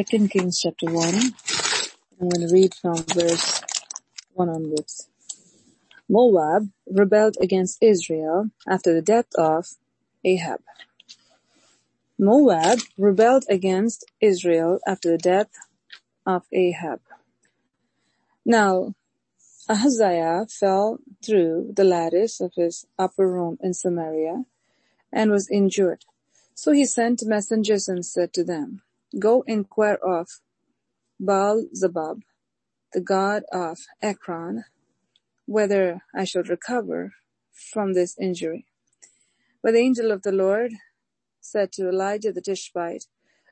Second Kings chapter 1. I'm going to read from verse 1 onwards. Moab rebelled against Israel after the death of Ahab. Moab rebelled against Israel after the death of Ahab. Now, Ahaziah fell through the lattice of his upper room in Samaria and was injured. So he sent messengers and said to them, Go inquire of Baal-zebub, the god of Ekron, whether I shall recover from this injury. But the angel of the Lord said to Elijah the Tishbite,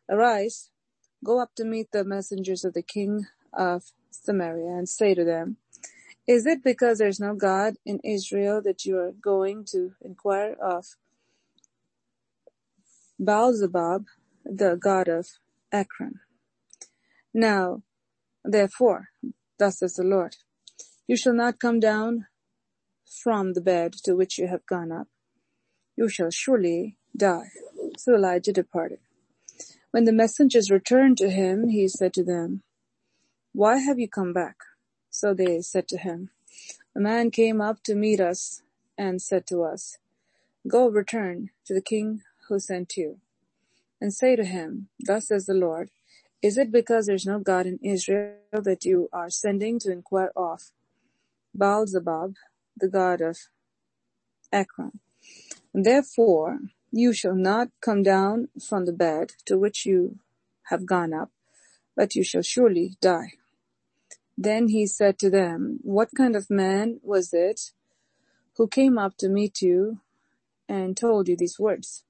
Arise, go up to meet the messengers of the king of Samaria and say to them, Is it because there is no God in Israel that you are going to inquire of Baal-zebub, the god of Ekron. Now, therefore, thus says the Lord, you shall not come down from the bed to which you have gone up. You shall surely die. So Elijah departed. When the messengers returned to him, he said to them, Why have you come back? So they said to him, A man came up to meet us and said to us, Go return to the king who sent you and say to him, Thus says the Lord, Is it because there is no God in Israel that you are sending to inquire of Baal-zebub, the god of Ekron? Therefore you shall not come down from the bed to which you have gone up, but you shall surely die. Then he said to them, What kind of man was it who came up to meet you and told you these words?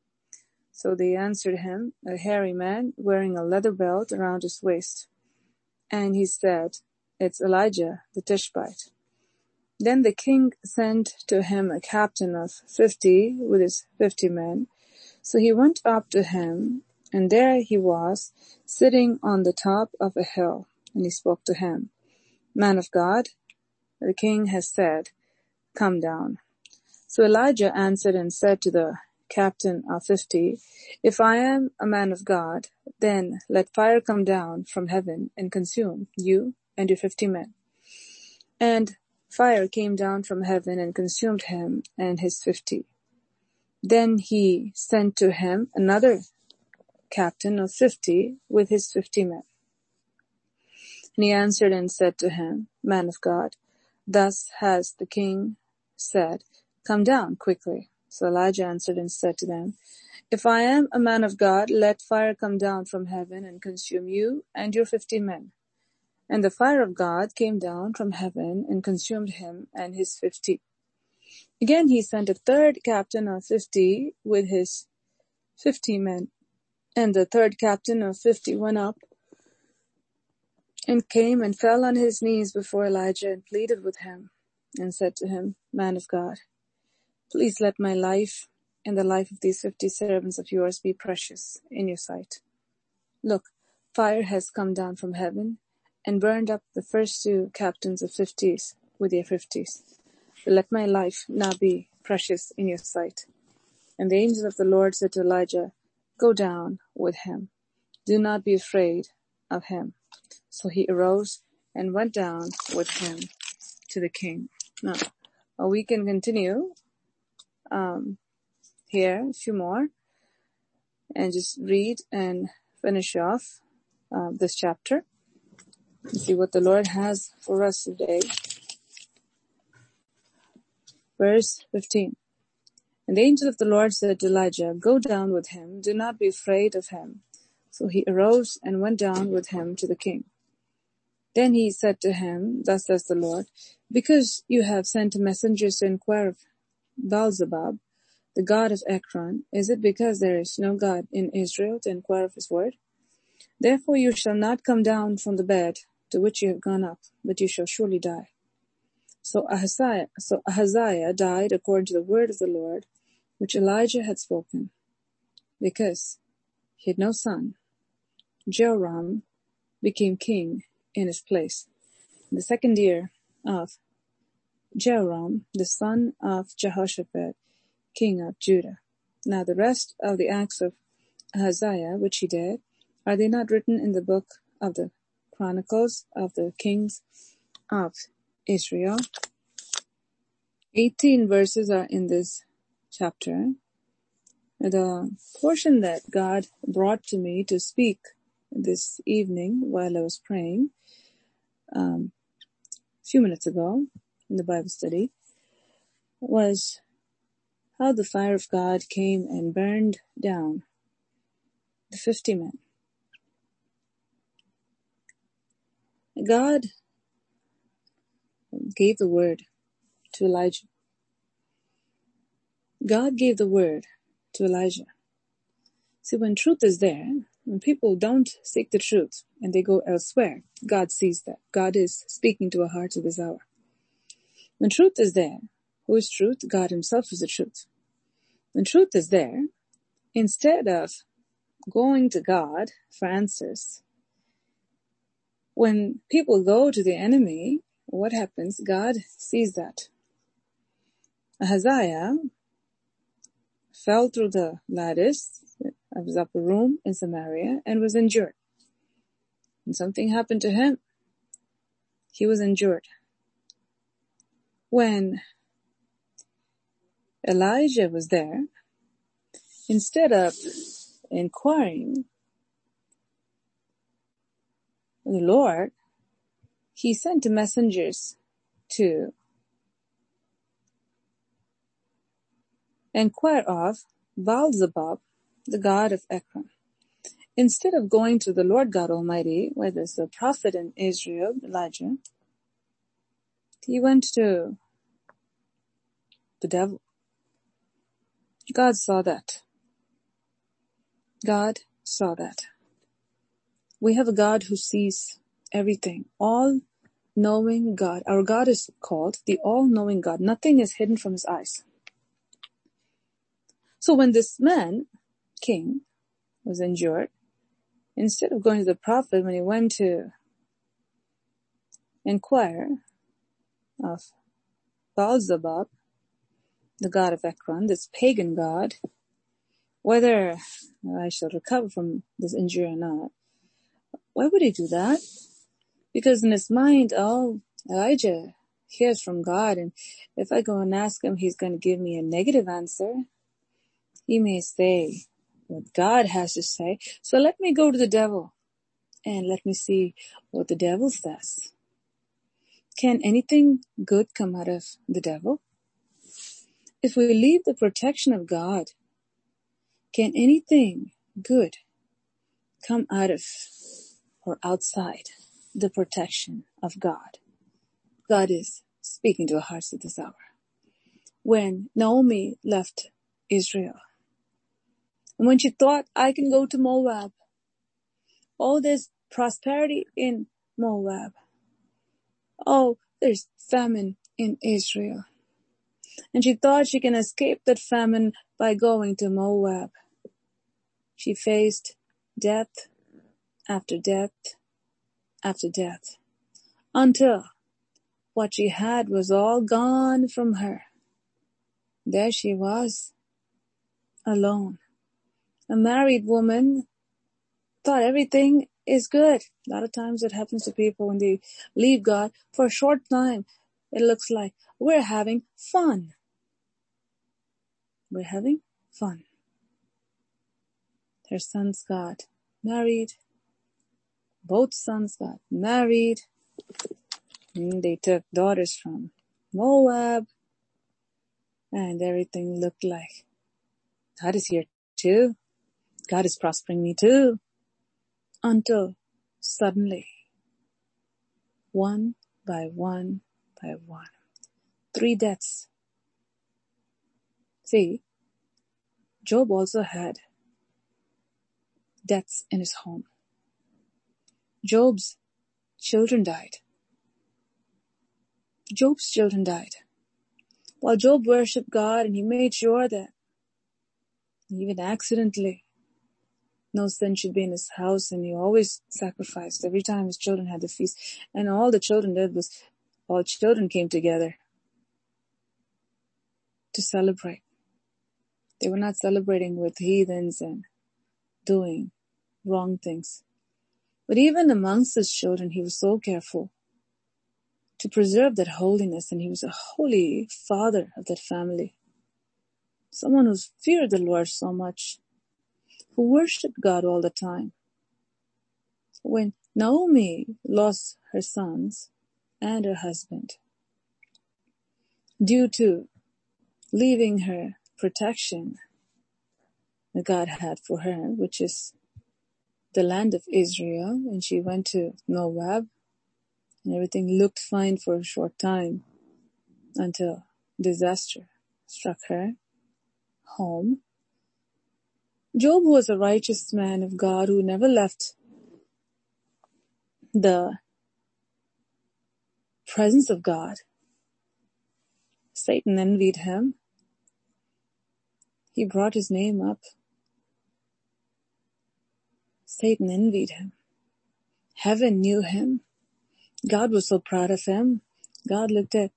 So they answered him, a hairy man wearing a leather belt around his waist. And he said, It's Elijah the Tishbite. Then the king sent to him a captain of fifty with his fifty men. So he went up to him, and there he was, sitting on the top of a hill. And he spoke to him, Man of God, the king has said, Come down. So Elijah answered and said to the captain of fifty, If I am a man of God, then let fire come down from heaven and consume you and your fifty men. And fire came down from heaven and consumed him and his fifty. Then he sent to him another captain of fifty with his fifty men. And he answered and said to him, Man of God, thus has the king said, Come down quickly. So Elijah answered and said to them, If I am a man of God, let fire come down from heaven and consume you and your fifty men. And the fire of God came down from heaven and consumed him and his fifty. Again he sent a third captain of fifty with his fifty men. And the third captain of fifty went up and came and fell on his knees before Elijah and pleaded with him and said to him, Man of God, Please let my life and the life of these fifty servants of yours be precious in your sight. Look, fire has come down from heaven and burned up the first two captains of fifties with their fifties. But let my life now be precious in your sight. And the angel of the Lord said to Elijah, Go down with him. Do not be afraid of him. So he arose and went down with him to the king. Now, we can continue um, here, a few more, and just read and finish off uh, this chapter see what the Lord has for us today. Verse 15. And the angel of the Lord said to Elijah, Go down with him, do not be afraid of him. So he arose and went down with him to the king. Then he said to him, Thus says the Lord, Because you have sent messengers to inquire of Baal-zebub, the god of Ekron, is it because there is no God in Israel to inquire of his word? Therefore you shall not come down from the bed to which you have gone up, but you shall surely die. So Ahaziah, so Ahaziah died according to the word of the Lord, which Elijah had spoken, because he had no son. Jehoram became king in his place. In the second year of Jehoram, the son of Jehoshaphat, king of Judah. Now the rest of the acts of Ahaziah, which he did, Are they not written in the book of the Chronicles of the Kings of Israel? 18 verses are in this chapter. The portion that God brought to me to speak this evening while I was praying um, a few minutes ago in the Bible study was how the fire of God came and burned down the 50 men. God gave the word to Elijah. God gave the word to Elijah. See, when truth is there, when people don't seek the truth and they go elsewhere, God sees that. God is speaking to our hearts at this hour. When truth is there, who is truth? God himself is the truth. When truth is there, instead of going to God for answers, when people go to the enemy, what happens? God sees that. Ahaziah fell through the lattice of his upper room in Samaria and was injured. And something happened to him. He was injured. When Elijah was there, instead of inquiring the Lord, he sent messengers to inquire of Baal-zebub, the god of Ekron. Instead of going to the Lord God Almighty, where there's a prophet in Israel, Elijah, he went to the devil. God saw that. God saw that. We have a God who sees everything, all knowing God. Our God is called the all knowing God. Nothing is hidden from his eyes. So when this man, king, was injured, instead of going to the prophet, when he went to inquire of Baal-zebub, the god of Ekron, this pagan god, whether I shall recover from this injury or not. Why would he do that? Because in his mind, oh, Elijah hears from God and if I go and ask him, he's going to give me a negative answer. He may say what God has to say. So let me go to the devil and let me see what the devil says. Can anything good come out of the devil? If we leave the protection of God, can anything good come out of or outside the protection of God? God is speaking to our hearts at this hour. When Naomi left Israel, and when she thought, I can go to Moab, oh, there's prosperity in Moab. Oh, there's famine in Israel and she thought she can escape that famine by going to Moab. She faced death after death after death until what she had was all gone from her. There she was, alone. A married woman thought everything is good. A lot of times it happens to people when they leave God for a short time. It looks like we're having fun. We're having fun. Her sons got married. Both sons got married. And they took daughters from Moab. And everything looked like God is here too. God is prospering me too. Until suddenly, one by one by one, three deaths See, Job also had deaths in his home. Job's children died. Job's children died. While Job worshipped God and he made sure that even accidentally no sin should be in his house and he always sacrificed every time his children had the feast and all the children did was all children came together to celebrate. They were not celebrating with heathens and doing wrong things. But even amongst his children, he was so careful to preserve that holiness and he was a holy father of that family. Someone who feared the Lord so much, who worshiped God all the time. When Naomi lost her sons and her husband due to leaving her protection that God had for her, which is the land of Israel, and she went to Moab, and everything looked fine for a short time until disaster struck her home. Job was a righteous man of God who never left the presence of God. Satan envied him. He brought his name up. Satan envied him. Heaven knew him. God was so proud of him. God looked at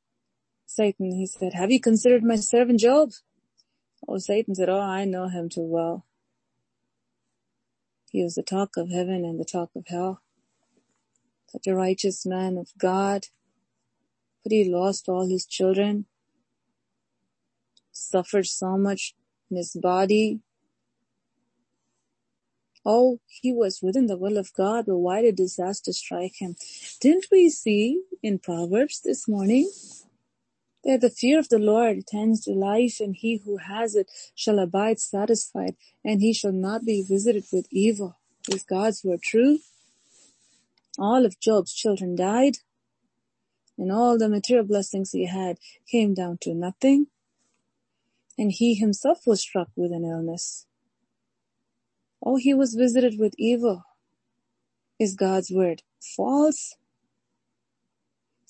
Satan. He said, have you considered my servant Job? Oh, Satan said, oh, I know him too well. He was the talk of heaven and the talk of hell. Such a righteous man of God. But he lost all his children. Suffered so much in his body. Oh, he was within the will of God, but why did disaster strike him? Didn't we see in Proverbs this morning that the fear of the Lord tends to life and he who has it shall abide satisfied and he shall not be visited with evil. Is God's word true? All of Job's children died and all the material blessings he had came down to nothing. And he himself was struck with an illness. Oh, he was visited with evil. Is God's word false?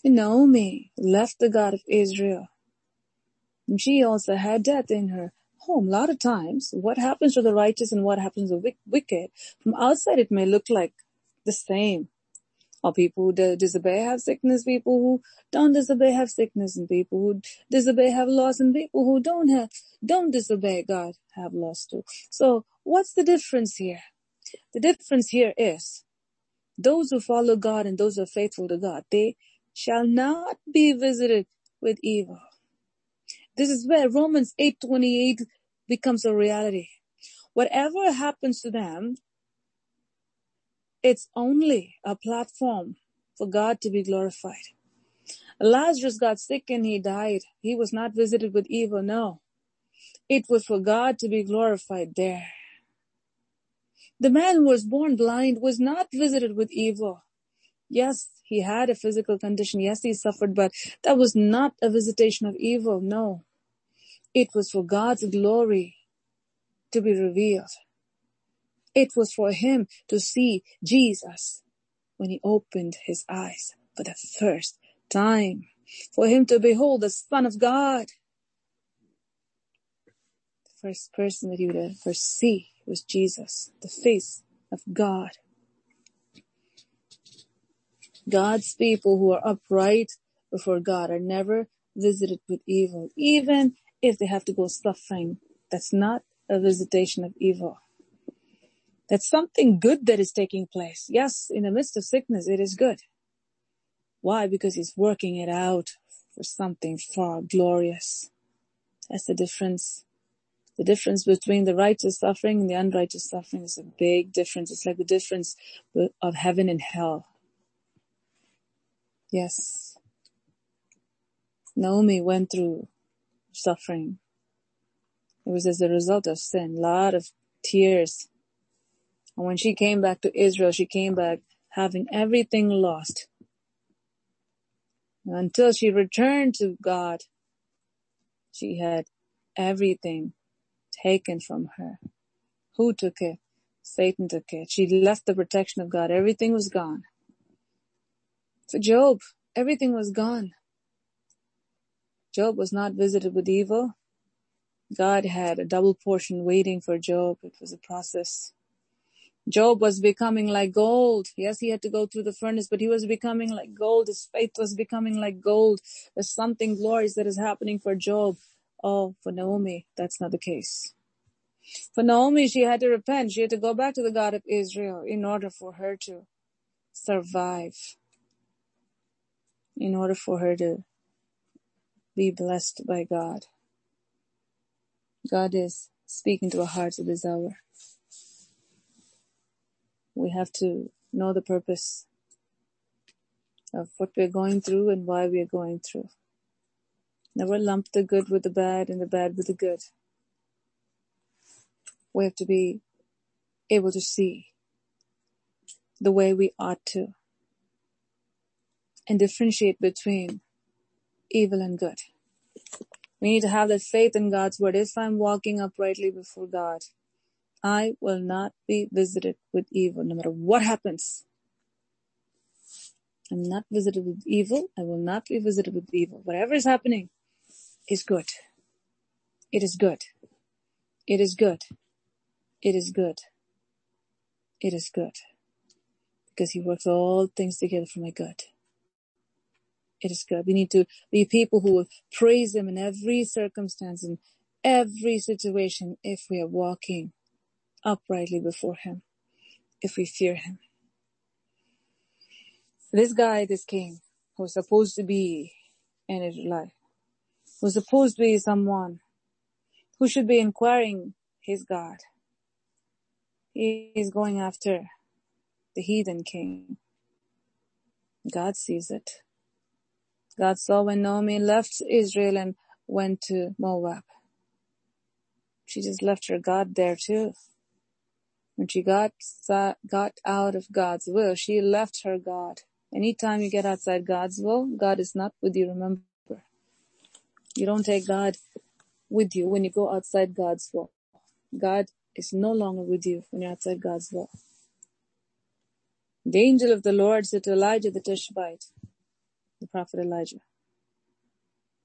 Naomi left the God of Israel. She also had death in her home. A lot of times, what happens to the righteous and what happens to the wicked, from outside it may look like the same. Or people who disobey have sickness, people who don't disobey have sickness, and people who disobey have loss, and people who don't have, don't disobey God have loss too. So what's the difference here? The difference here is those who follow God and those who are faithful to God, they shall not be visited with evil. This is where Romans 8:28 becomes a reality. Whatever happens to them, it's only a platform for God to be glorified. Lazarus got sick and he died. He was not visited with evil, no. It was for God to be glorified there. The man who was born blind was not visited with evil. Yes, he had a physical condition. Yes, he suffered, but that was not a visitation of evil. No. It was for God's glory to be revealed. It was for him to see Jesus when he opened his eyes for the first time. For him to behold the Son of God. The first person that he would ever see was Jesus, the face of God. God's people who are upright before God are never visited with evil, even if they have to go suffering. That's not a visitation of evil. That's something good that is taking place. Yes, in the midst of sickness, it is good. Why? Because he's working it out for something far glorious. That's the difference. The difference between the righteous suffering and the unrighteous suffering is a big difference. It's like the difference of heaven and hell. Yes. Naomi went through suffering. It was as a result of sin, a lot of tears, and when she came back to Israel, she came back having everything lost. Until she returned to God, she had everything taken from her. Who took it? Satan took it. She left the protection of God. Everything was gone. For Job, everything was gone. Job was not visited with evil. God had a double portion waiting for Job. It was a process. Job was becoming like gold. Yes, he had to go through the furnace, but he was becoming like gold. His faith was becoming like gold. There's something glorious that is happening for Job. Oh, for Naomi, that's not the case. For Naomi, she had to repent. She had to go back to the God of Israel in order for her to survive in order for her to be blessed by God. God is speaking to our hearts at this hour. We have to know the purpose of what we're going through and why we're going through. Never lump the good with the bad and the bad with the good. We have to be able to see the way we ought to and differentiate between evil and good. We need to have that faith in God's word. If I'm walking uprightly before God, I will not be visited with evil no matter what happens. I'm not visited with evil. I will not be visited with evil. Whatever is happening is good. It is good. It is good. It is good. It is good. Because he works all things together for my good. It is good. We need to be people who will praise him in every circumstance, in every situation, if we are walking uprightly before him, if we fear him. This guy, this king, was supposed to be in an Israelite, was supposed to be someone who should be inquiring his God. He is going after the heathen king. God sees it. God saw when Naomi left Israel and went to Moab. She just left her God there too. When she got, got out of God's will, she left her God Anytime you get outside God's will, God is not with you, remember. You don't take God with you when you go outside God's will. God is no longer with you when you're outside God's will. The angel of the Lord said to Elijah the Tishbite, the prophet Elijah,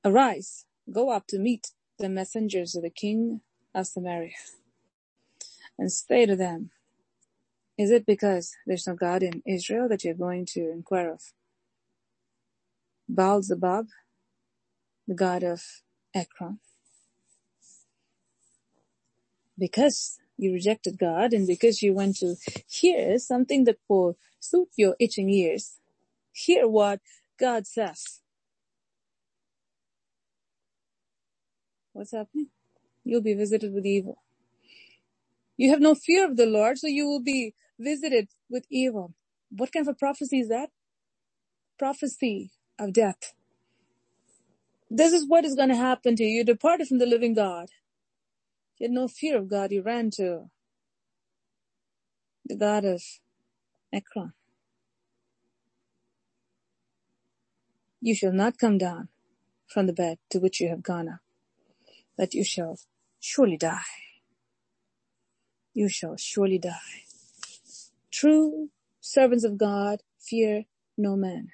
arise, go up to meet the messengers of the king of Samaria and say to them, is it because there's no God in Israel that you're going to inquire of? Baal Zebub, the God of Ekron. Because you rejected God and because you went to hear something that will suit your itching ears, hear what God says. What's happening? You'll be visited with evil. You have no fear of the Lord, so you will be visited with evil. What kind of a prophecy is that? Prophecy of death. This is what is going to happen to you. You departed from the living God. You had no fear of God. You ran to the God of Ekron. You shall not come down from the bed to which you have gone up, but you shall surely die. You shall surely die. True servants of God fear no man.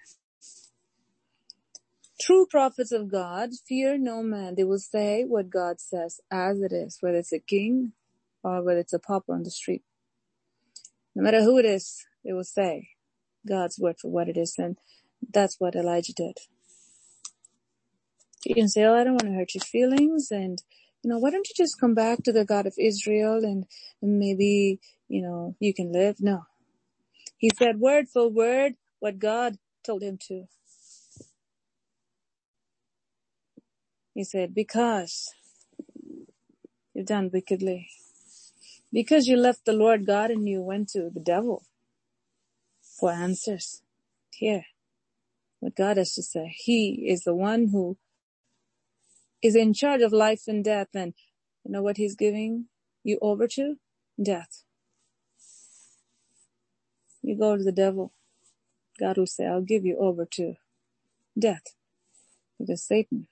True prophets of God fear no man. They will say what God says as it is, whether it's a king or whether it's a pauper on the street. No matter who it is, they will say God's word for what it is. And that's what Elijah did. You can say, oh, I don't want to hurt your feelings. And, you know, why don't you just come back to the God of Israel and, maybe, you know, you can live? No. He said word for word what God told him to. He said, because you've done wickedly, because you left the Lord God and you went to the devil for answers. Here, what God has to say. He is the one who is in charge of life and death and you know what he's giving you over to? Death. You go to the devil. God will say, I'll give you over to death. Because Satan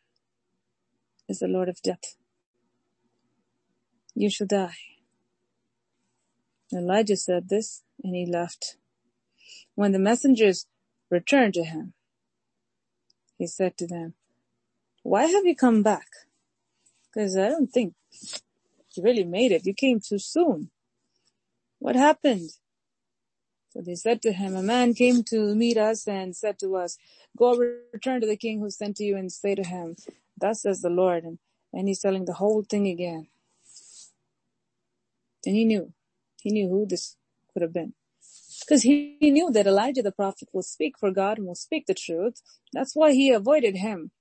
is the Lord of death. You shall die. Elijah said this and he left. When the messengers returned to him, he said to them, why have you come back? Because I don't think you really made it. You came too soon. What happened? So they said to him, a man came to meet us and said to us, go return to the king who sent to you and say to him, thus says the Lord. And, and he's telling the whole thing again. And he knew, he knew who this could have been. Because he, he knew that Elijah the prophet will speak for God and will speak the truth. That's why he avoided him.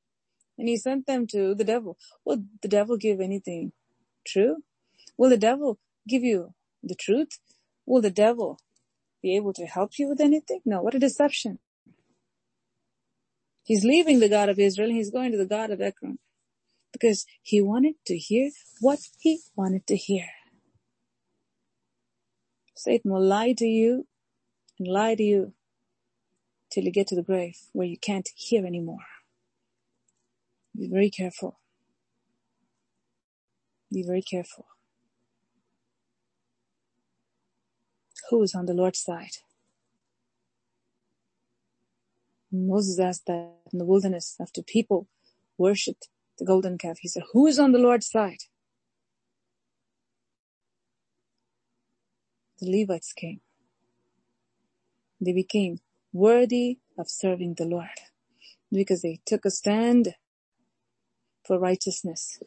And he sent them to the devil. Will the devil give anything true? Will the devil give you the truth? Will the devil be able to help you with anything? No, what a deception. He's leaving the God of Israel. and He's going to the God of Ekron because he wanted to hear what he wanted to hear. Satan will lie to you and lie to you till you get to the grave where you can't hear anymore. Be very careful. Be very careful. Who is on the Lord's side? Moses asked that in the wilderness after people worshipped the golden calf. He said, who is on the Lord's side? The Levites came. They became worthy of serving the Lord because they took a stand for righteousness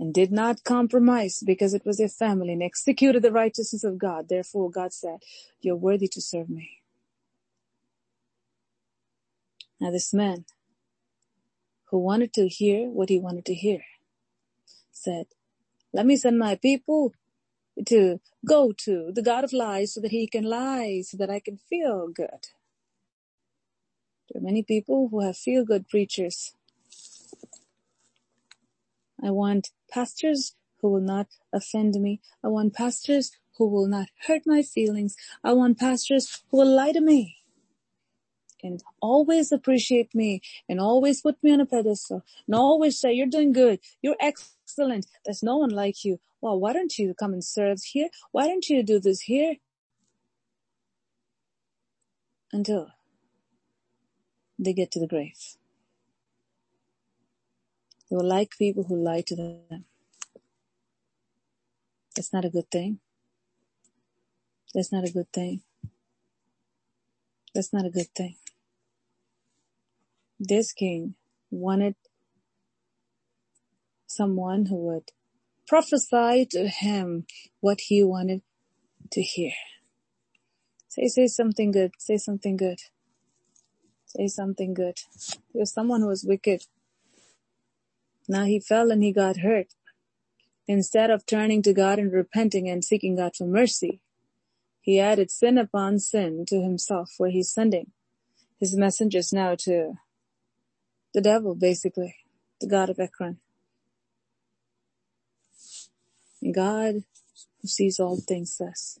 and did not compromise because it was their family and executed the righteousness of God. Therefore God said, you're worthy to serve me. Now this man who wanted to hear what he wanted to hear said, let me send my people to go to the God of lies so that he can lie so that I can feel good. There are many people who have feel good preachers I want pastors who will not offend me. I want pastors who will not hurt my feelings. I want pastors who will lie to me and always appreciate me and always put me on a pedestal and always say, you're doing good. You're excellent. There's no one like you. Well, why don't you come and serve here? Why don't you do this here? Until they get to the grave. They will like people who lie to them. That's not a good thing. That's not a good thing. That's not a good thing. This king wanted someone who would prophesy to him what he wanted to hear. Say, say something good. Say something good. Say something good. There's someone who was wicked now he fell and he got hurt. Instead of turning to God and repenting and seeking God for mercy, he added sin upon sin to himself where he's sending his messengers now to the devil, basically, the God of Ekron. God who sees all things says,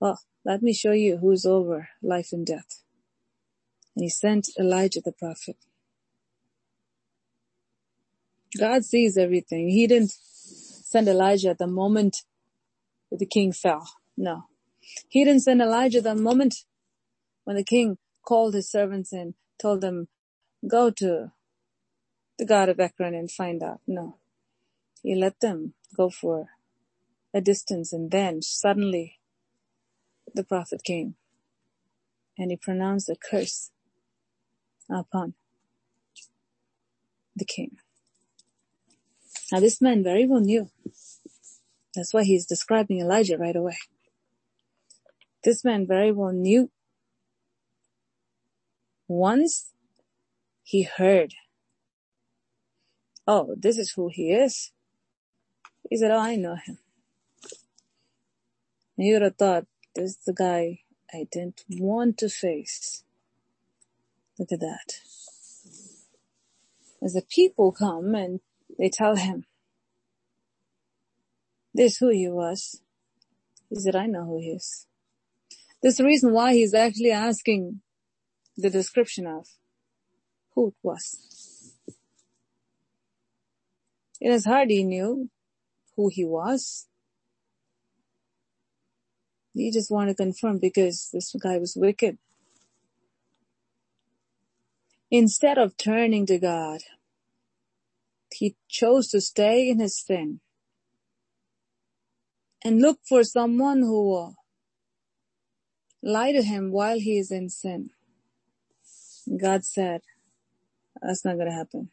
well, let me show you who's over life and death. And he sent Elijah the prophet. God sees everything. He didn't send Elijah the moment the king fell. No. He didn't send Elijah the moment when the king called his servants and told them, go to the God of Ekron and find out. No. He let them go for a distance and then suddenly the prophet came and he pronounced a curse upon the king. Now this man very well knew. That's why he's describing Elijah right away. This man very well knew. Once he heard, oh, this is who he is. He said, oh, I know him. And he would have thought, this is the guy I didn't want to face. Look at that. As the people come and they tell him, this who he was. He said, I know who he is. This reason why he's actually asking the description of who it was. In his heart he knew who he was. He just wanted to confirm because this guy was wicked. Instead of turning to God, he chose to stay in his sin and look for someone who will lie to him while he is in sin. God said, that's not going to happen.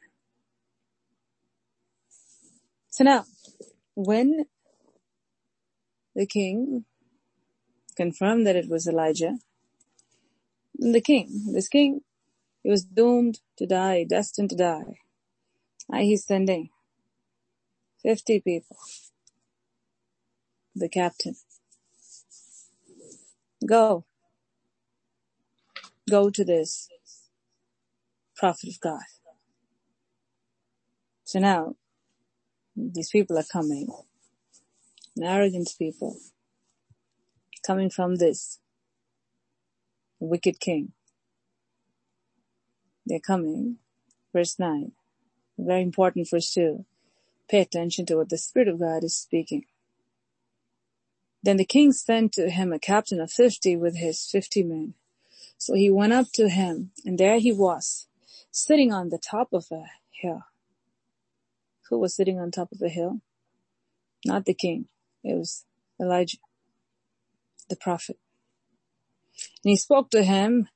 So now, when the king confirmed that it was Elijah. The king, this king, he was doomed to die, destined to die. Now he's sending 50 people. The captain. Go. Go to this prophet of God. So now, these people are coming. An arrogant people. Coming from this wicked king. They're coming. Verse 9. Very important us to pay attention to what the Spirit of God is speaking. Then the king sent to him a captain of fifty with his fifty men. So he went up to him and there he was, sitting on the top of a hill. Who was sitting on top of the hill? Not the king. It was Elijah, the prophet. And he spoke to him,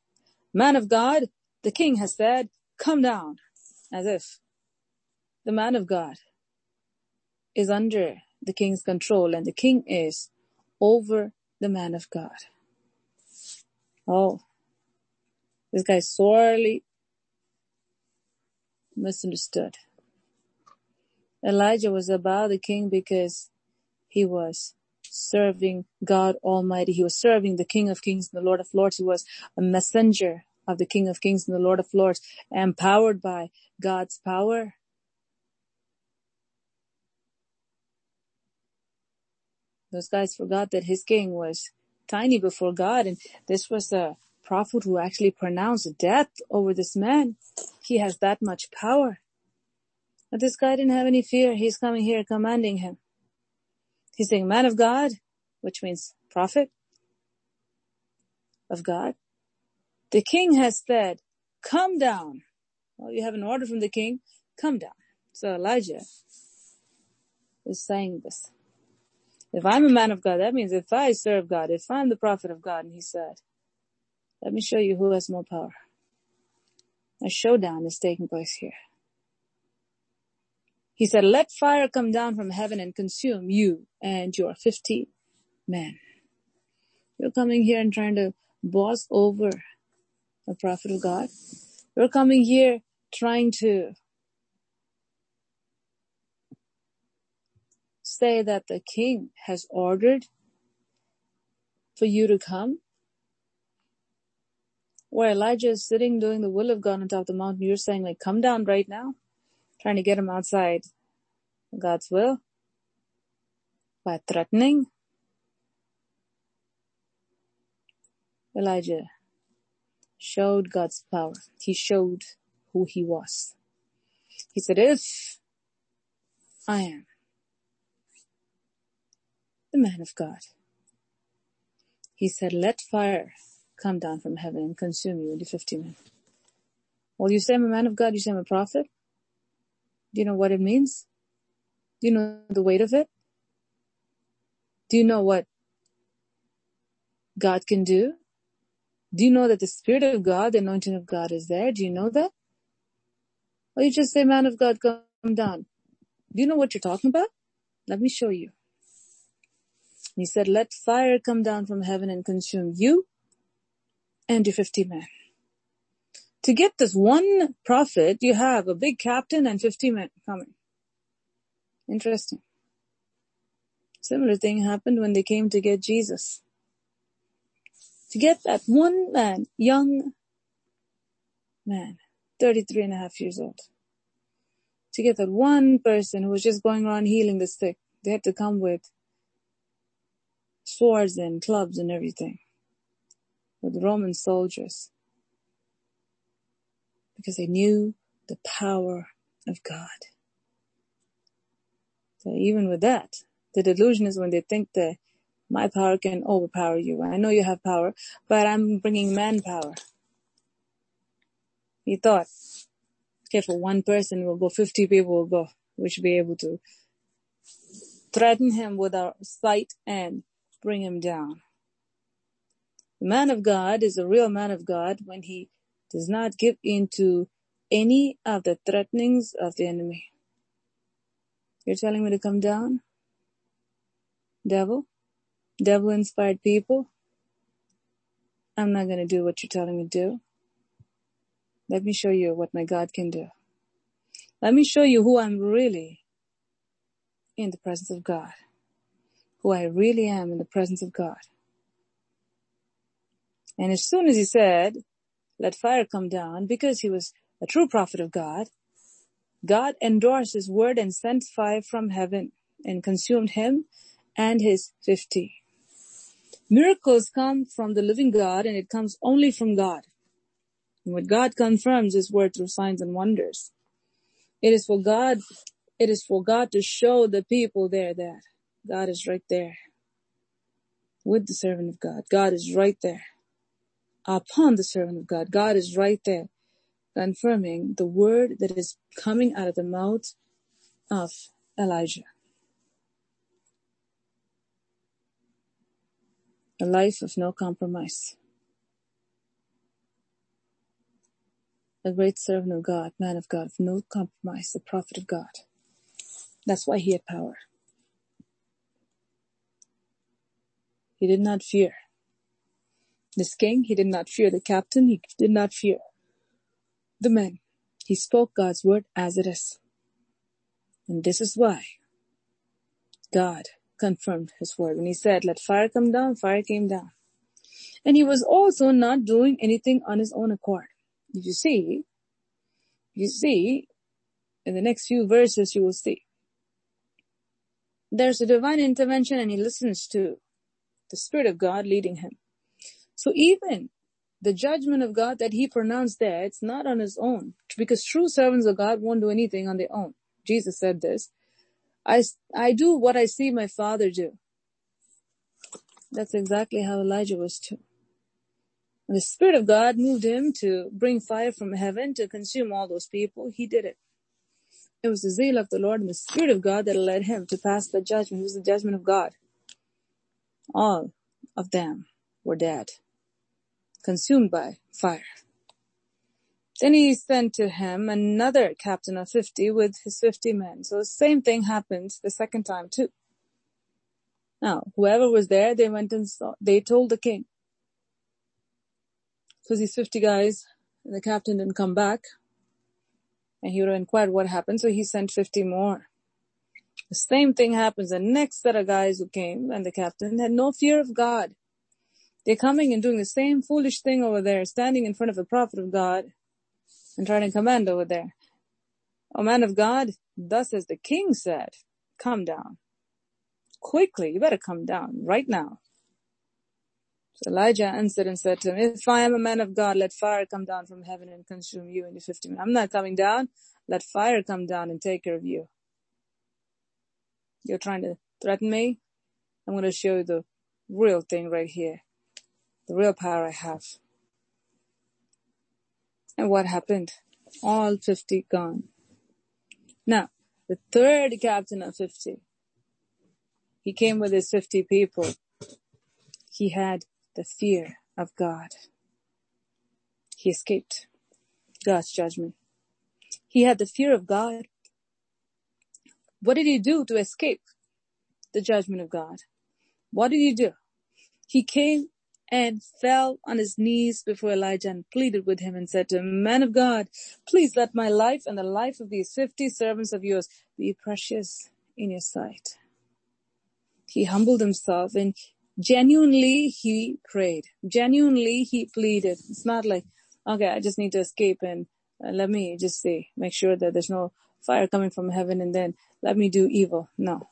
man of God, the king has said, come down, as if the man of God is under the king's control and the king is over the man of God. Oh, this guy sorely misunderstood. Elijah was about the king because he was serving God Almighty. He was serving the King of Kings and the Lord of Lords. He was a messenger of the King of Kings and the Lord of Lords, empowered by God's power. Those guys forgot that his king was tiny before God and this was a prophet who actually pronounced death over this man. He has that much power. But this guy didn't have any fear. He's coming here commanding him. He's saying man of God, which means prophet of God. The king has said, come down. Well, you have an order from the king, come down. So Elijah is saying this. If I'm a man of God, that means if I serve God, if I'm the prophet of God, and he said, let me show you who has more power. A showdown is taking place here. He said, let fire come down from heaven and consume you and your 50 men. You're coming here and trying to boss over a prophet of God. You're coming here trying to say that the king has ordered for you to come. Where Elijah is sitting doing the will of God on top of the mountain, you're saying like, come down right now, trying to get him outside God's will by threatening. Elijah showed God's power. He showed who he was. He said, if I am the man of God, he said, let fire come down from heaven and consume you in the 50 men. Well, you say I'm a man of God, you say I'm a prophet. Do you know what it means? Do you know the weight of it? Do you know what God can do? Do you know that the Spirit of God, the anointing of God is there? Do you know that? Or you just say, man of God, come down. Do you know what you're talking about? Let me show you. He said, let fire come down from heaven and consume you and your 50 men. To get this one prophet, you have a big captain and 50 men coming. Interesting. Similar thing happened when they came to get Jesus. To get that one man, young man, 33 and a half years old, to get that one person who was just going around healing the sick, they had to come with swords and clubs and everything. With Roman soldiers because they knew the power of God. So even with that, the delusion is when they think that my power can overpower you. I know you have power, but I'm bringing manpower. He thought, okay, for one person will go, 50 people will go. We should be able to threaten him with our sight and bring him down. The man of God is a real man of God when he does not give in to any of the threatenings of the enemy. You're telling me to come down? Devil? devil inspired people. I'm not to do what you're telling me to do. Let me show you what my God can do. Let me show you who I'm really in the presence of God. Who I really am in the presence of God. And as soon as he said, let fire come down, because he was a true prophet of God, God endorsed his word and sent fire from heaven and consumed him and his 50. Miracles come from the living God and it comes only from God. And what God confirms his word through signs and wonders. It is for God, it is for God to show the people there that God is right there with the servant of God. God is right there upon the servant of God. God is right there confirming the word that is coming out of the mouth of Elijah. A life of no compromise. A great servant of God, man of God, of no compromise, the prophet of God. That's why he had power. He did not fear. This king, he did not fear the captain, he did not fear the men. He spoke God's word as it is. And this is why God confirmed his word. When he said, let fire come down, fire came down. And he was also not doing anything on his own accord. You see, you see, in the next few verses you will see. There's a divine intervention and he listens to the Spirit of God leading him. So even the judgment of God that he pronounced there, it's not on his own because true servants of God won't do anything on their own. Jesus said this. I, I do what I see my father do. That's exactly how Elijah was too. When the Spirit of God moved him to bring fire from heaven to consume all those people. He did it. It was the zeal of the Lord and the Spirit of God that led him to pass the judgment. It was the judgment of God. All of them were dead consumed by fire. Then he sent to him another captain of 50 with his 50 men. So the same thing happened the second time too. Now, whoever was there, they went and saw, they told the king. Because these 50 guys, the captain didn't come back. And he would have inquired what happened, so he sent 50 more. The same thing happens. The next set of guys who came and the captain had no fear of God. They're coming and doing the same foolish thing over there, standing in front of the prophet of God and trying to command over there. O man of God, thus as the king said, come down. Quickly, you better come down right now. So Elijah answered and said to him, if I am a man of God, let fire come down from heaven and consume you in the 50 men. I'm not coming down. Let fire come down and take care of you. You're trying to threaten me? I'm going to show you the real thing right here the real power I have. And what happened? All 50 gone. Now, the third captain of 50, he came with his 50 people. He had the fear of God. He escaped God's judgment. He had the fear of God. What did he do to escape the judgment of God? What did he do? He came and fell on his knees before Elijah and pleaded with him and said to him, man of God, please let my life and the life of these 50 servants of yours be precious in your sight. He humbled himself and genuinely he prayed. Genuinely he pleaded. It's not like, okay, I just need to escape and uh, let me just say, make sure that there's no fire coming from heaven and then let me do evil. No.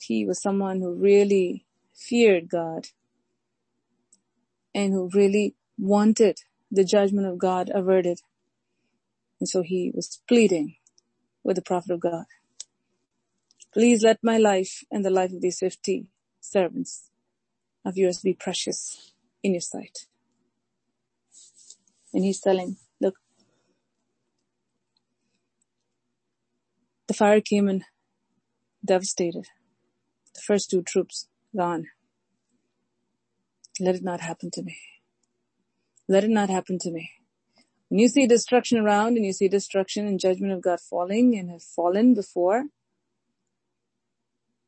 He was someone who really feared God and who really wanted the judgment of God averted. And so he was pleading with the prophet of God. Please let my life and the life of these 50 servants of yours be precious in your sight. And he's telling, look, the fire came and devastated the first two troops gone. Let it not happen to me. Let it not happen to me. When you see destruction around and you see destruction and judgment of God falling and have fallen before,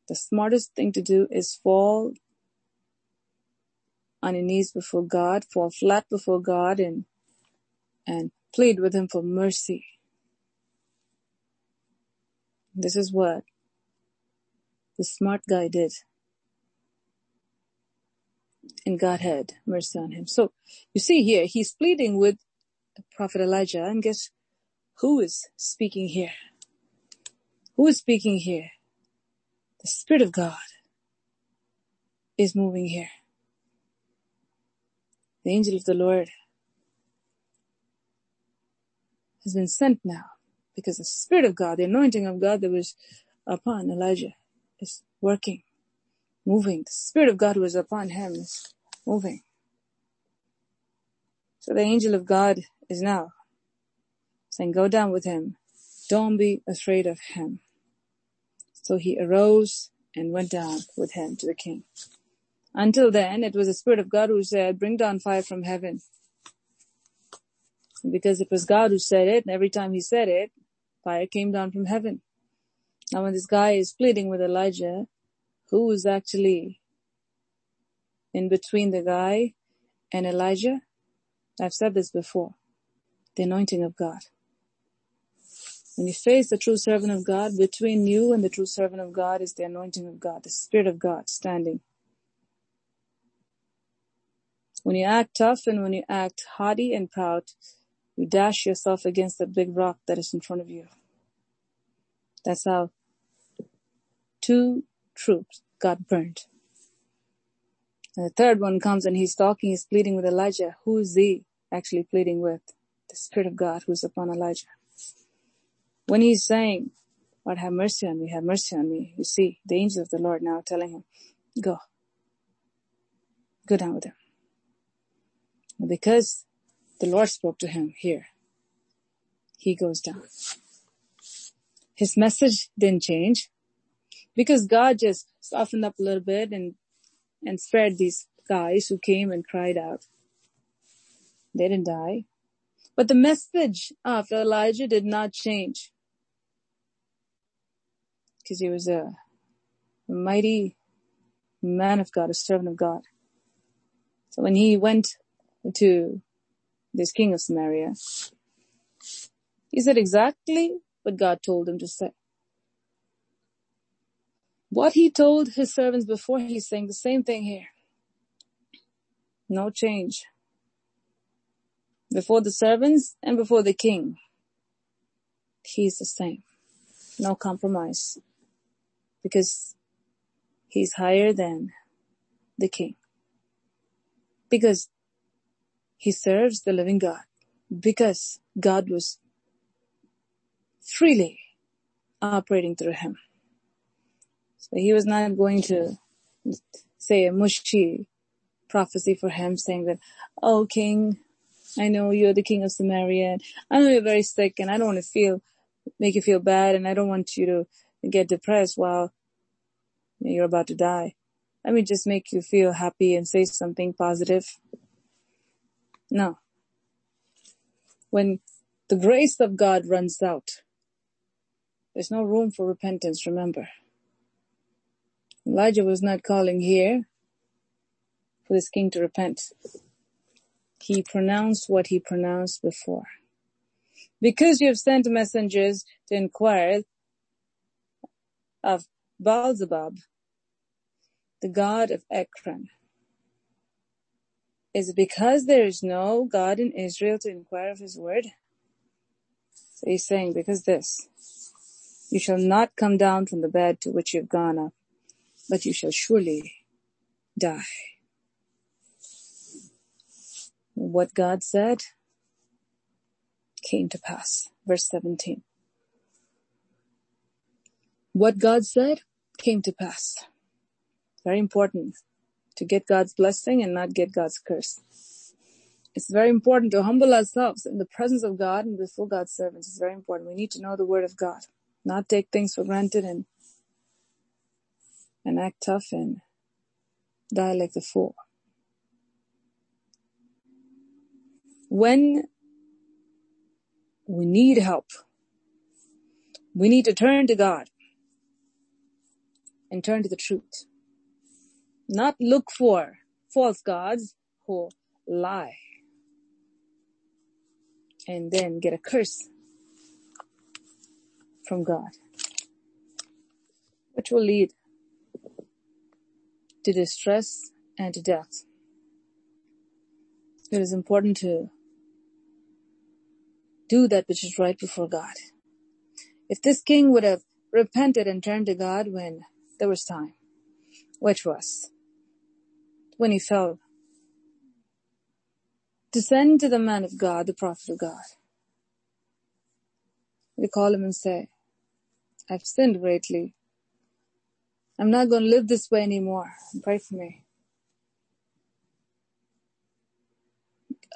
the smartest thing to do is fall on your knees before God, fall flat before God and, and plead with him for mercy. This is what the smart guy did. And God had mercy on him. So you see here, he's pleading with Prophet Elijah and guess who is speaking here? Who is speaking here? The Spirit of God is moving here. The angel of the Lord has been sent now because the Spirit of God, the anointing of God that was upon Elijah is working, moving. The Spirit of God was upon him is moving. So the angel of God is now saying, go down with him. Don't be afraid of him. So he arose and went down with him to the king. Until then, it was the Spirit of God who said, bring down fire from heaven. Because it was God who said it, and every time he said it, fire came down from heaven. Now when this guy is pleading with Elijah, who is actually in between the guy and Elijah? I've said this before. The anointing of God. When you face the true servant of God, between you and the true servant of God is the anointing of God, the Spirit of God standing. When you act tough and when you act haughty and proud, you dash yourself against the big rock that is in front of you. That's how two troops got burned. And the third one comes and he's talking, he's pleading with Elijah. Who is he actually pleading with? The Spirit of God who's upon Elijah. When he's saying, Lord have mercy on me, have mercy on me, you see the angel of the Lord now telling him, go. Go down with him. Because the Lord spoke to him here, he goes down. His message didn't change because God just softened up a little bit and, and spared these guys who came and cried out. They didn't die. But the message of Elijah did not change because he was a mighty man of God, a servant of God. So when he went to this king of Samaria, he said exactly what God told him to say. What he told his servants before, he's saying the same thing here. No change. Before the servants and before the king, he's the same. No compromise. Because he's higher than the king. Because he serves the living God. Because God was freely operating through him. So he was not going to say a mushy prophecy for him saying that, oh king, I know you're the king of Samaria. And I know you're very sick and I don't want to feel, make you feel bad and I don't want you to get depressed while you're about to die. Let me just make you feel happy and say something positive. No. When the grace of God runs out, there's no room for repentance, remember. Elijah was not calling here for this king to repent. He pronounced what he pronounced before. Because you have sent messengers to inquire of Baalzebub, the god of Ekron. Is it because there is no God in Israel to inquire of his word? So he's saying, because this, you shall not come down from the bed to which you have gone up, but you shall surely die. What God said came to pass. Verse 17. What God said came to pass. Very important to get God's blessing and not get God's curse. It's very important to humble ourselves in the presence of God and before God's servants. It's very important. We need to know the word of God not take things for granted and and act tough and die like the fool. When we need help, we need to turn to God and turn to the truth. Not look for false gods who lie and then get a curse from God, which will lead to distress and to death. It is important to do that which is right before God. If this king would have repented and turned to God when there was time, which was when he fell, to send to the man of God, the prophet of God, we call him and say, I've sinned greatly. I'm not going to live this way anymore. Pray for me.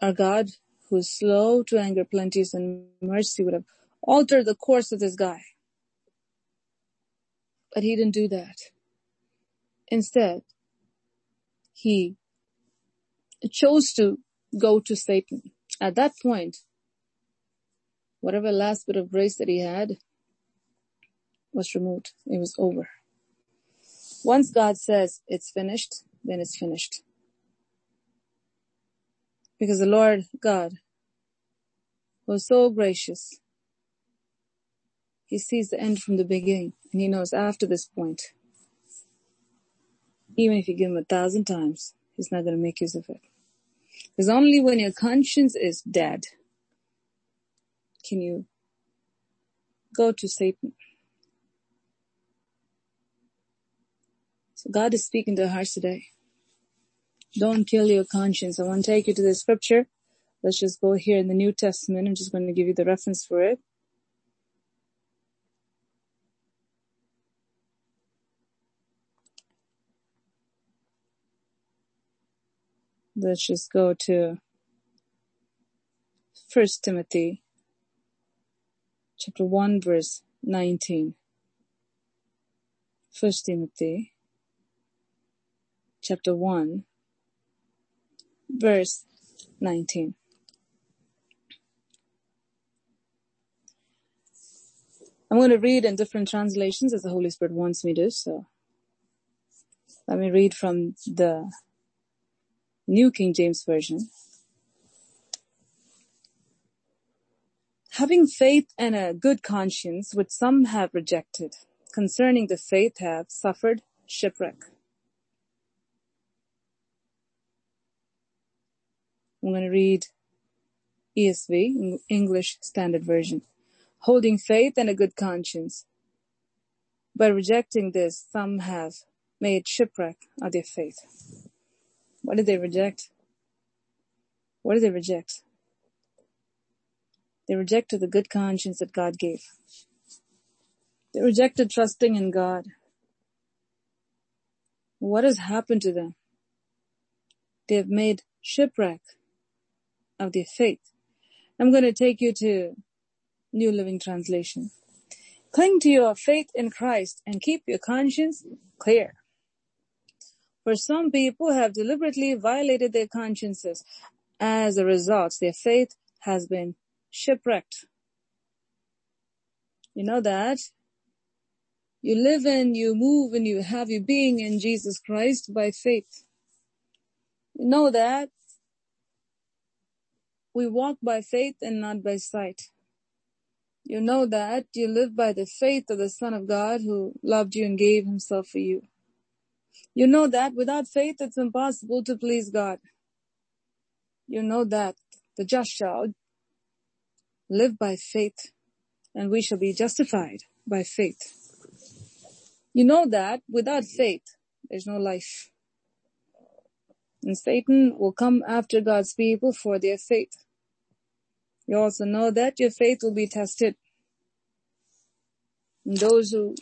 Our God, who is slow to anger, plenteous in mercy, would have altered the course of this guy. But he didn't do that. Instead, he chose to go to Satan. At that point, whatever last bit of grace that he had was removed. It was over. Once God says it's finished, then it's finished. Because the Lord God was so gracious. He sees the end from the beginning and he knows after this point, even if you give him a thousand times, he's not going to make use of it. Because only when your conscience is dead can you go to Satan. So God is speaking to our hearts today. Don't kill your conscience. I want to take you to the scripture. Let's just go here in the New Testament. I'm just going to give you the reference for it. Let's just go to First Timothy chapter 1 verse 19. First Timothy chapter 1 verse 19. I'm going to read in different translations as the Holy Spirit wants me to, so let me read from the New King James Version. Having faith and a good conscience, which some have rejected, concerning the faith have suffered shipwreck. I'm going to read ESV, English Standard Version. Holding faith and a good conscience. By rejecting this, some have made shipwreck of their faith. What did they reject? What did they reject? They rejected the good conscience that God gave. They rejected trusting in God. What has happened to them? They have made shipwreck of their faith. I'm going to take you to New Living Translation. Cling to your faith in Christ and keep your conscience clear. For some people have deliberately violated their consciences. As a result, their faith has been shipwrecked. You know that? You live and you move and you have your being in Jesus Christ by faith. You know that? We walk by faith and not by sight. You know that you live by the faith of the Son of God who loved you and gave himself for you. You know that without faith it's impossible to please God. You know that the just shall live by faith and we shall be justified by faith. You know that without faith there's no life. And Satan will come after God's people for their faith. You also know that your faith will be tested. And those who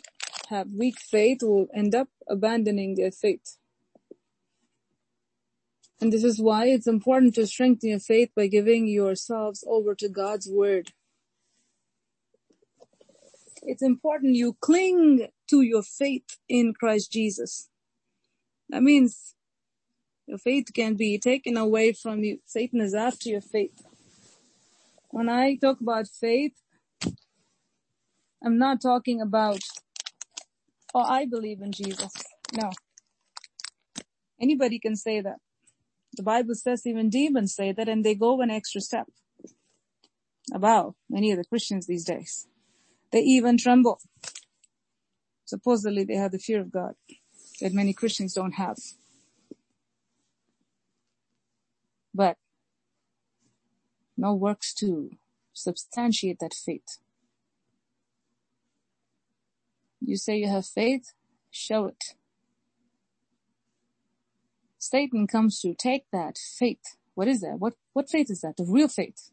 have weak faith will end up abandoning their faith. And this is why it's important to strengthen your faith by giving yourselves over to God's word. It's important you cling to your faith in Christ Jesus. That means your faith can be taken away from you. Satan is after your faith. When I talk about faith, I'm not talking about oh, I believe in Jesus. No. Anybody can say that. The Bible says even demons say that and they go an extra step above many of the Christians these days. They even tremble. Supposedly they have the fear of God that many Christians don't have. But no works to substantiate that faith. You say you have faith, show it. Satan comes to take that faith. What is that? What, what faith is that? The real faith.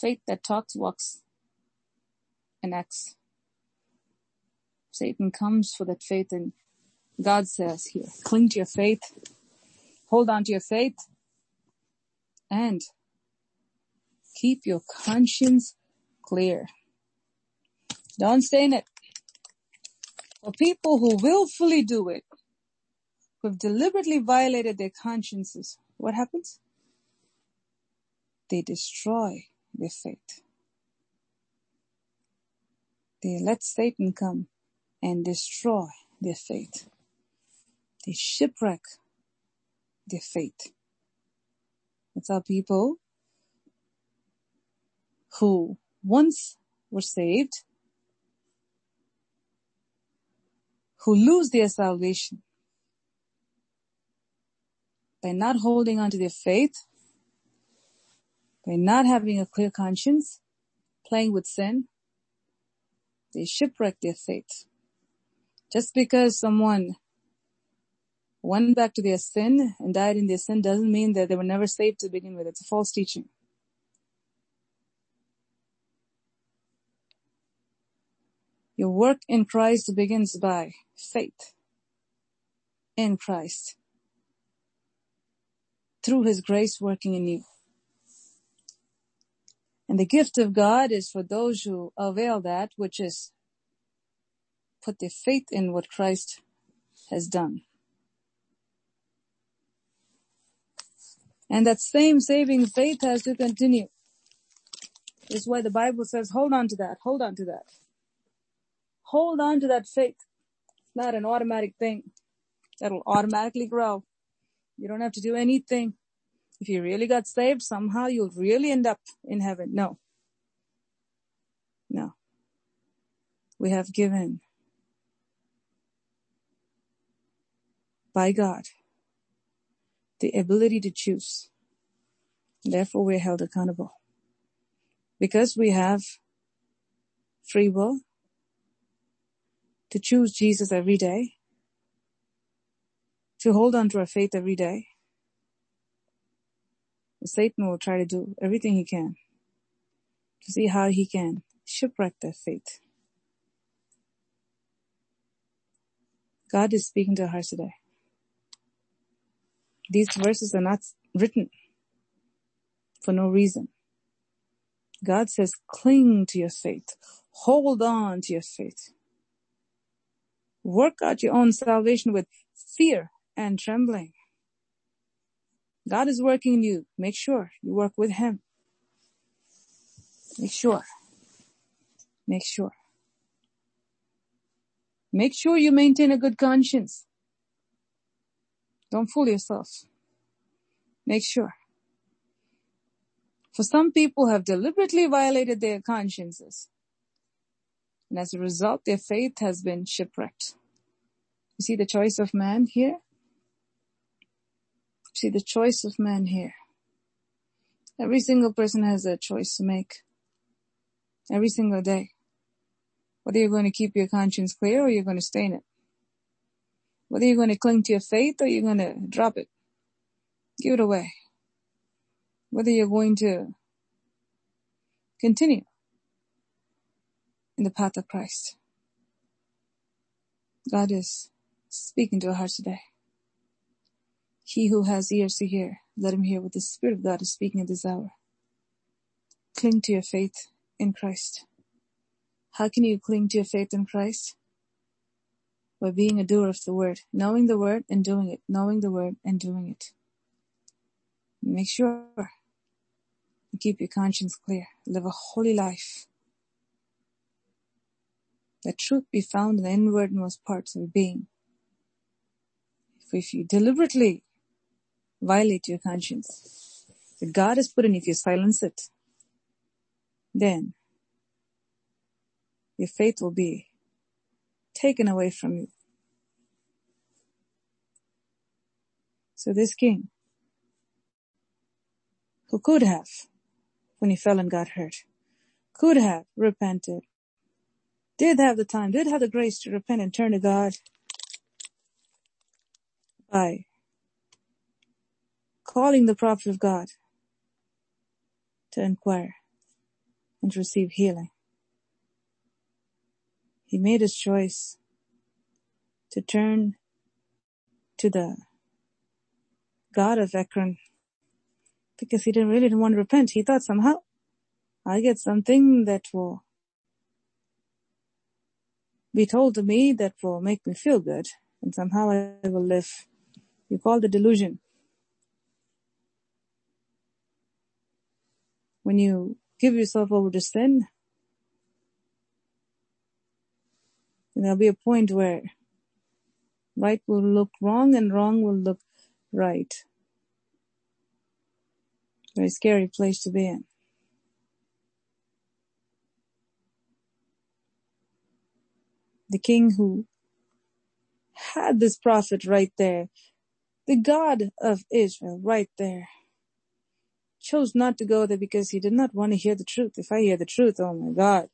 Faith that talks, walks, and acts. Satan comes for that faith and God says here, cling to your faith, hold on to your faith, and keep your conscience clear. Don't stay in it. For people who willfully do it, who have deliberately violated their consciences, what happens? They destroy their faith. They let Satan come and destroy their faith. They shipwreck their faith. It's our people who once were saved, who lose their salvation by not holding on to their faith, by not having a clear conscience, playing with sin, they shipwreck their faith. Just because someone went back to their sin and died in their sin doesn't mean that they were never saved to begin with. It's a false teaching. Your work in Christ begins by faith in Christ through his grace working in you. And the gift of God is for those who avail that, which is put their faith in what Christ has done. And that same saving faith has to continue. Is why the Bible says, hold on to that, hold on to that. Hold on to that faith. It's not an automatic thing that'll automatically grow. You don't have to do anything. If you really got saved, somehow you'll really end up in heaven. No. No. We have given by God the ability to choose. Therefore, we're held accountable. Because we have free will to choose Jesus every day, to hold on to our faith every day, Satan will try to do everything he can to see how he can shipwreck that faith. God is speaking to our hearts today. These verses are not written for no reason. God says, cling to your faith. Hold on to your faith. Work out your own salvation with fear and trembling. God is working in you. Make sure you work with Him. Make sure. Make sure. Make sure you maintain a good conscience. Don't fool yourself. Make sure. For some people have deliberately violated their consciences. And as a result, their faith has been shipwrecked. You see the choice of man here? See the choice of man here. Every single person has a choice to make. Every single day. Whether you're going to keep your conscience clear or you're going to stay in it. Whether you're going to cling to your faith or you're going to drop it. Give it away. Whether you're going to continue in the path of Christ. God is speaking to our hearts today. He who has ears to hear, let him hear what the Spirit of God is speaking at this hour. Cling to your faith in Christ. How can you cling to your faith in Christ? by being a doer of the word, knowing the word and doing it, knowing the word and doing it. Make sure you keep your conscience clear. Live a holy life. Let truth be found in the inwardmost parts of being. If you deliberately violate your conscience that God has put in, if you silence it, then your faith will be taken away from you. So this king, who could have, when he fell and got hurt, could have repented, did have the time, did have the grace to repent and turn to God by calling the prophet of God to inquire and to receive healing. He made his choice to turn to the God of Ekron because he didn't really didn't want to repent. He thought somehow I get something that will be told to me that will make me feel good and somehow I will live. You call the delusion. When you give yourself over to sin, there'll be a point where right will look wrong and wrong will look right. Very scary place to be in. The king who had this prophet right there, the God of Israel right there, chose not to go there because he did not want to hear the truth. If I hear the truth, oh my God,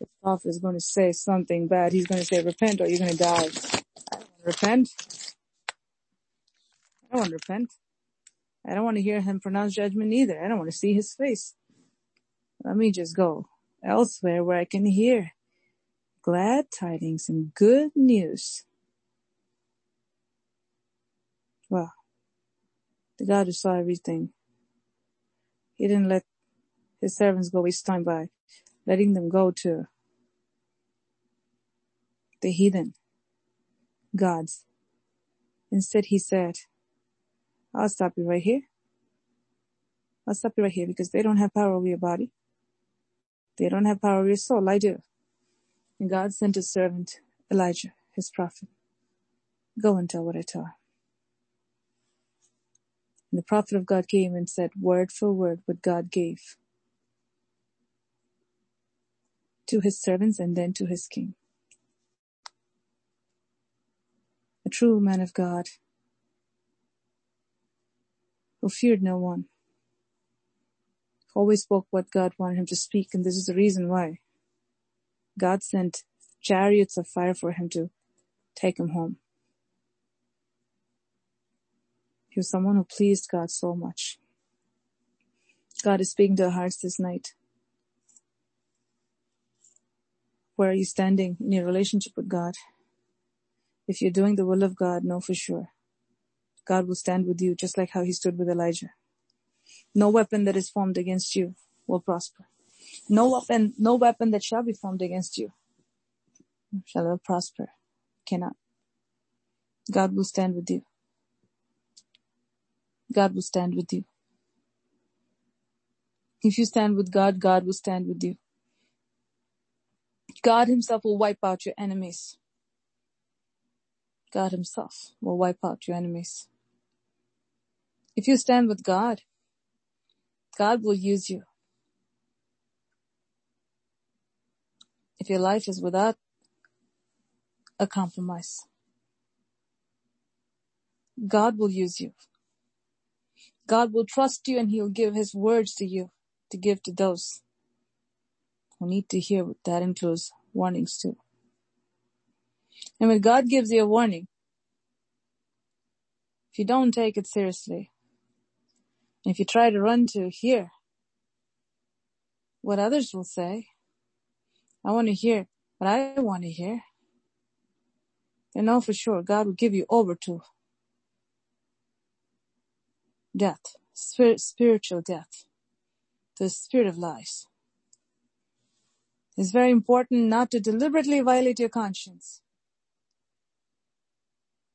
the prophet is going to say something bad. He's going to say, repent or you're going to die. I don't want to repent. I don't want to repent. I don't want to hear him pronounce judgment either. I don't want to see his face. Let me just go elsewhere where I can hear glad tidings and good news. Well, the God who saw everything, he didn't let his servants go waste time by letting them go to the heathen gods. Instead, he said, I'll stop you right here. I'll stop you right here because they don't have power over your body. They don't have power over your soul. I do. And God sent his servant Elijah, his prophet. Go and tell what I tell. And the prophet of God came and said word for word what God gave to his servants and then to his king. A true man of God who feared no one, always spoke what God wanted him to speak, and this is the reason why. God sent chariots of fire for him to take him home. He was someone who pleased God so much. God is speaking to our hearts this night. Where are you standing in your relationship with God? If you're doing the will of God, know for sure God will stand with you just like how he stood with Elijah. No weapon that is formed against you will prosper. No weapon, no weapon that shall be formed against you shall ever prosper. Cannot. God will stand with you. God will stand with you. If you stand with God, God will stand with you. God himself will wipe out your enemies. God himself will wipe out your enemies. If you stand with God, God will use you. If your life is without a compromise, God will use you. God will trust you and he'll give his words to you to give to those who need to hear that includes warnings too. And when God gives you a warning, if you don't take it seriously, if you try to run to hear what others will say, I want to hear what I want to hear. Then know for sure God will give you over to death, spirit, spiritual death, the spirit of lies. It's very important not to deliberately violate your conscience,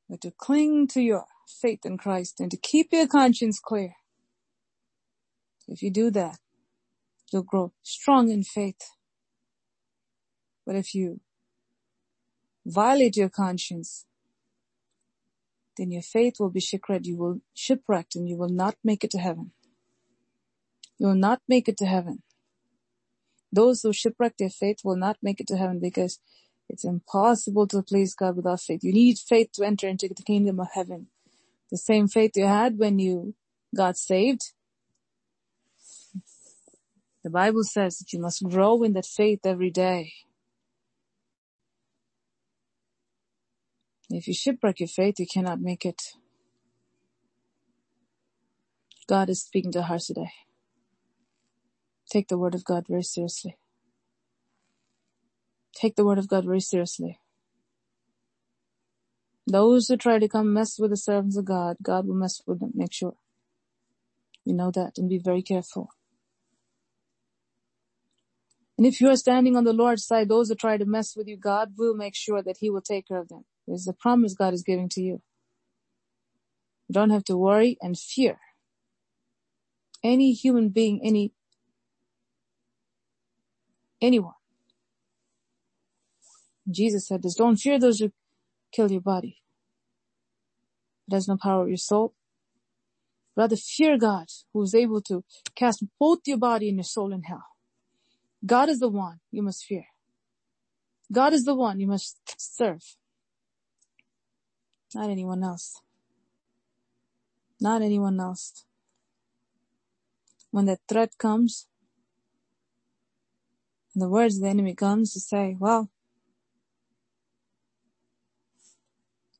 but to cling to your faith in Christ and to keep your conscience clear. If you do that, you'll grow strong in faith. But if you violate your conscience, then your faith will be shipwrecked. You will shipwrecked and you will not make it to heaven. You will not make it to heaven. Those who shipwreck their faith will not make it to heaven because it's impossible to please God without faith. You need faith to enter into the kingdom of heaven. The same faith you had when you got saved. The Bible says that you must grow in that faith every day. If you shipwreck your faith, you cannot make it. God is speaking to hearts today. Take the word of God very seriously. Take the word of God very seriously. Those who try to come mess with the servants of God, God will mess with them, make sure. You know that and be very careful. And if you are standing on the Lord's side, those who try to mess with you, God will make sure that He will take care of them. It's a promise God is giving to you. You don't have to worry and fear. Any human being, any, anyone. Jesus said this, don't fear those who kill your body. It has no power over your soul. Rather fear God who is able to cast both your body and your soul in hell. God is the one you must fear. God is the one you must serve. Not anyone else. Not anyone else. When that threat comes, and the words of the enemy comes to say, well,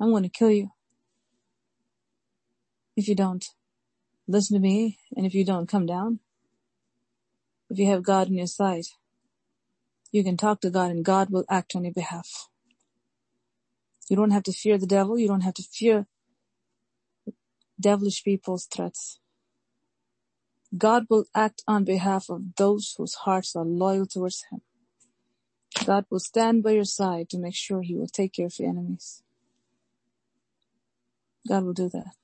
I'm going to kill you. If you don't listen to me, and if you don't come down, if you have God on your side, you can talk to God and God will act on your behalf. You don't have to fear the devil. You don't have to fear devilish people's threats. God will act on behalf of those whose hearts are loyal towards Him. God will stand by your side to make sure He will take care of your enemies. God will do that.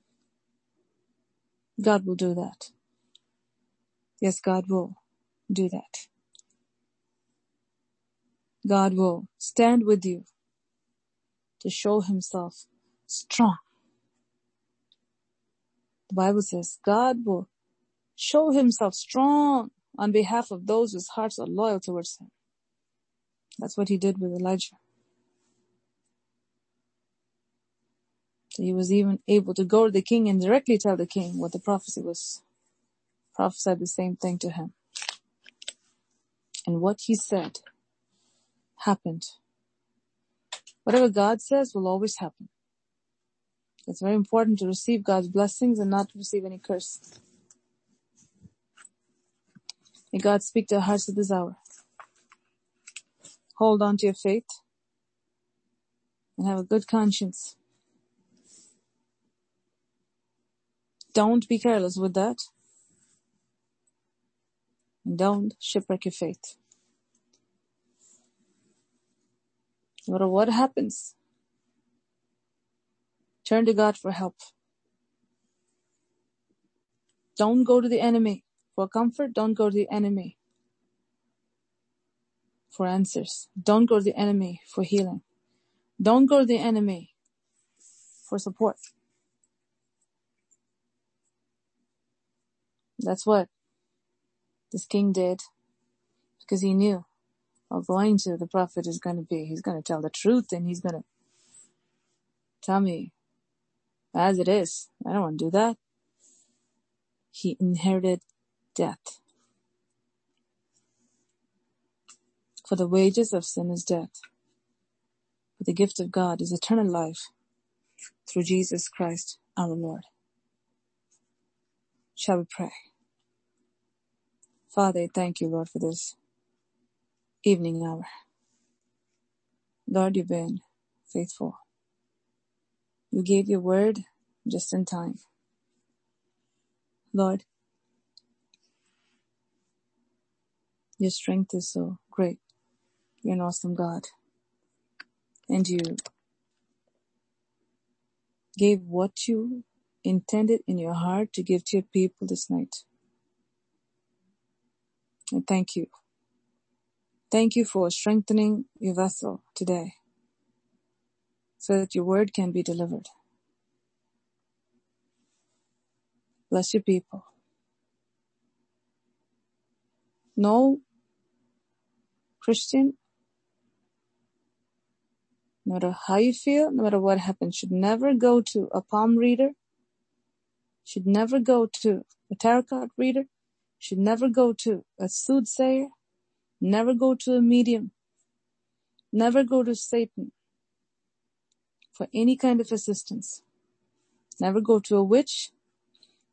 God will do that. Yes, God will do that. God will stand with you to show himself strong. The Bible says God will show himself strong on behalf of those whose hearts are loyal towards him. That's what he did with Elijah. He was even able to go to the king and directly tell the king what the prophecy was. Prophesied the same thing to him. And what he said happened. Whatever God says will always happen. It's very important to receive God's blessings and not to receive any curse. May God speak to our hearts at this hour. Hold on to your faith and have a good conscience. Don't be careless with that. And don't shipwreck your faith. No matter what happens, turn to God for help. Don't go to the enemy for comfort. Don't go to the enemy for answers. Don't go to the enemy for healing. Don't go to the enemy for support. That's what this king did because he knew or going to the prophet is going to be, he's going to tell the truth and he's going to tell me as it is. I don't want to do that. He inherited death. For the wages of sin is death. But the gift of God is eternal life through Jesus Christ our Lord. Shall we pray? Father, thank you, Lord, for this evening hour. Lord, you've been faithful. You gave your word just in time. Lord, your strength is so great. You're an awesome God. And you gave what you intended in your heart to give to your people this night. And thank you Thank you for strengthening your vessel today so that your word can be delivered. Bless your people. No Christian, no matter how you feel, no matter what happens, should never go to a palm reader, should never go to a tarot card reader, should never go to a soothsayer, never go to a medium, never go to Satan for any kind of assistance. Never go to a witch,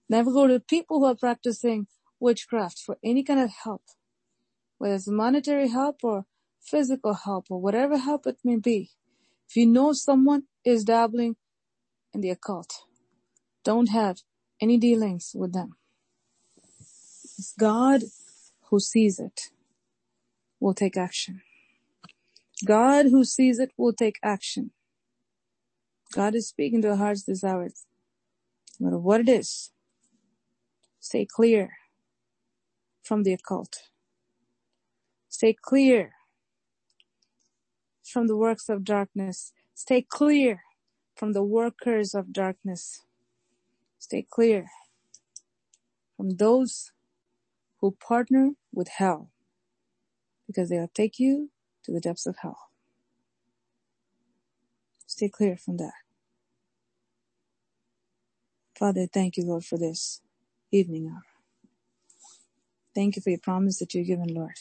never go to people who are practicing witchcraft for any kind of help, whether it's monetary help or physical help or whatever help it may be. If you know someone is dabbling in the occult, don't have any dealings with them. It's God who sees it will take action. God who sees it will take action. God is speaking to our hearts hour. No matter what it is, stay clear from the occult. Stay clear from the works of darkness. Stay clear from the workers of darkness. Stay clear from those who partner with hell because they'll take you to the depths of hell. Stay clear from that. Father, thank you, Lord, for this evening hour. Thank you for your promise that you've given, Lord.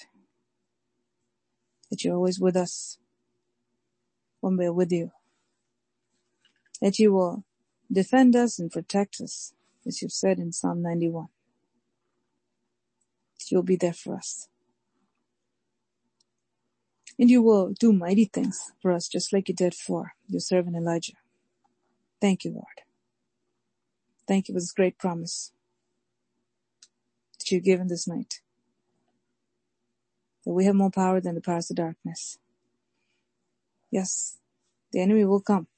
That you're always with us when we're with you. That you will defend us and protect us, as you've said in Psalm 91. That you'll be there for us. And you will do mighty things for us, just like you did for your servant Elijah. Thank you, Lord. Thank you for this great promise that you've given this night. That we have more power than the powers of darkness. Yes, the enemy will come.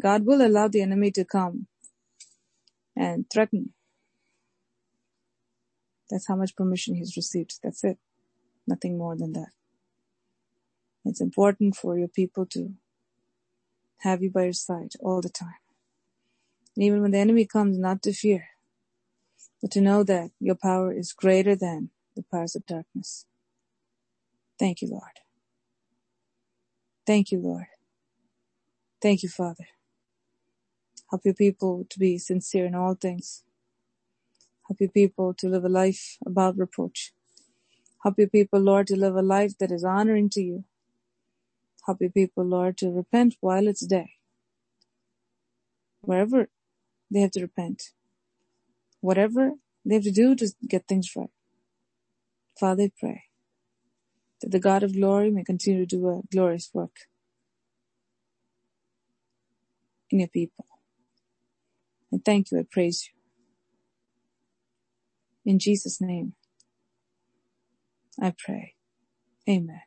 God will allow the enemy to come and threaten. That's how much permission he's received. That's it. Nothing more than that. It's important for your people to have you by your side all the time. And even when the enemy comes, not to fear, but to know that your power is greater than the powers of darkness. Thank you, Lord. Thank you, Lord. Thank you, Father. Help your people to be sincere in all things. Help your people to live a life above reproach. Help your people, Lord, to live a life that is honoring to you. Help your people, Lord, to repent while it's day. Wherever they have to repent. Whatever they have to do to get things right. Father, I pray that the God of glory may continue to do a glorious work in your people. And thank you, I praise you. In Jesus' name, I pray. Amen.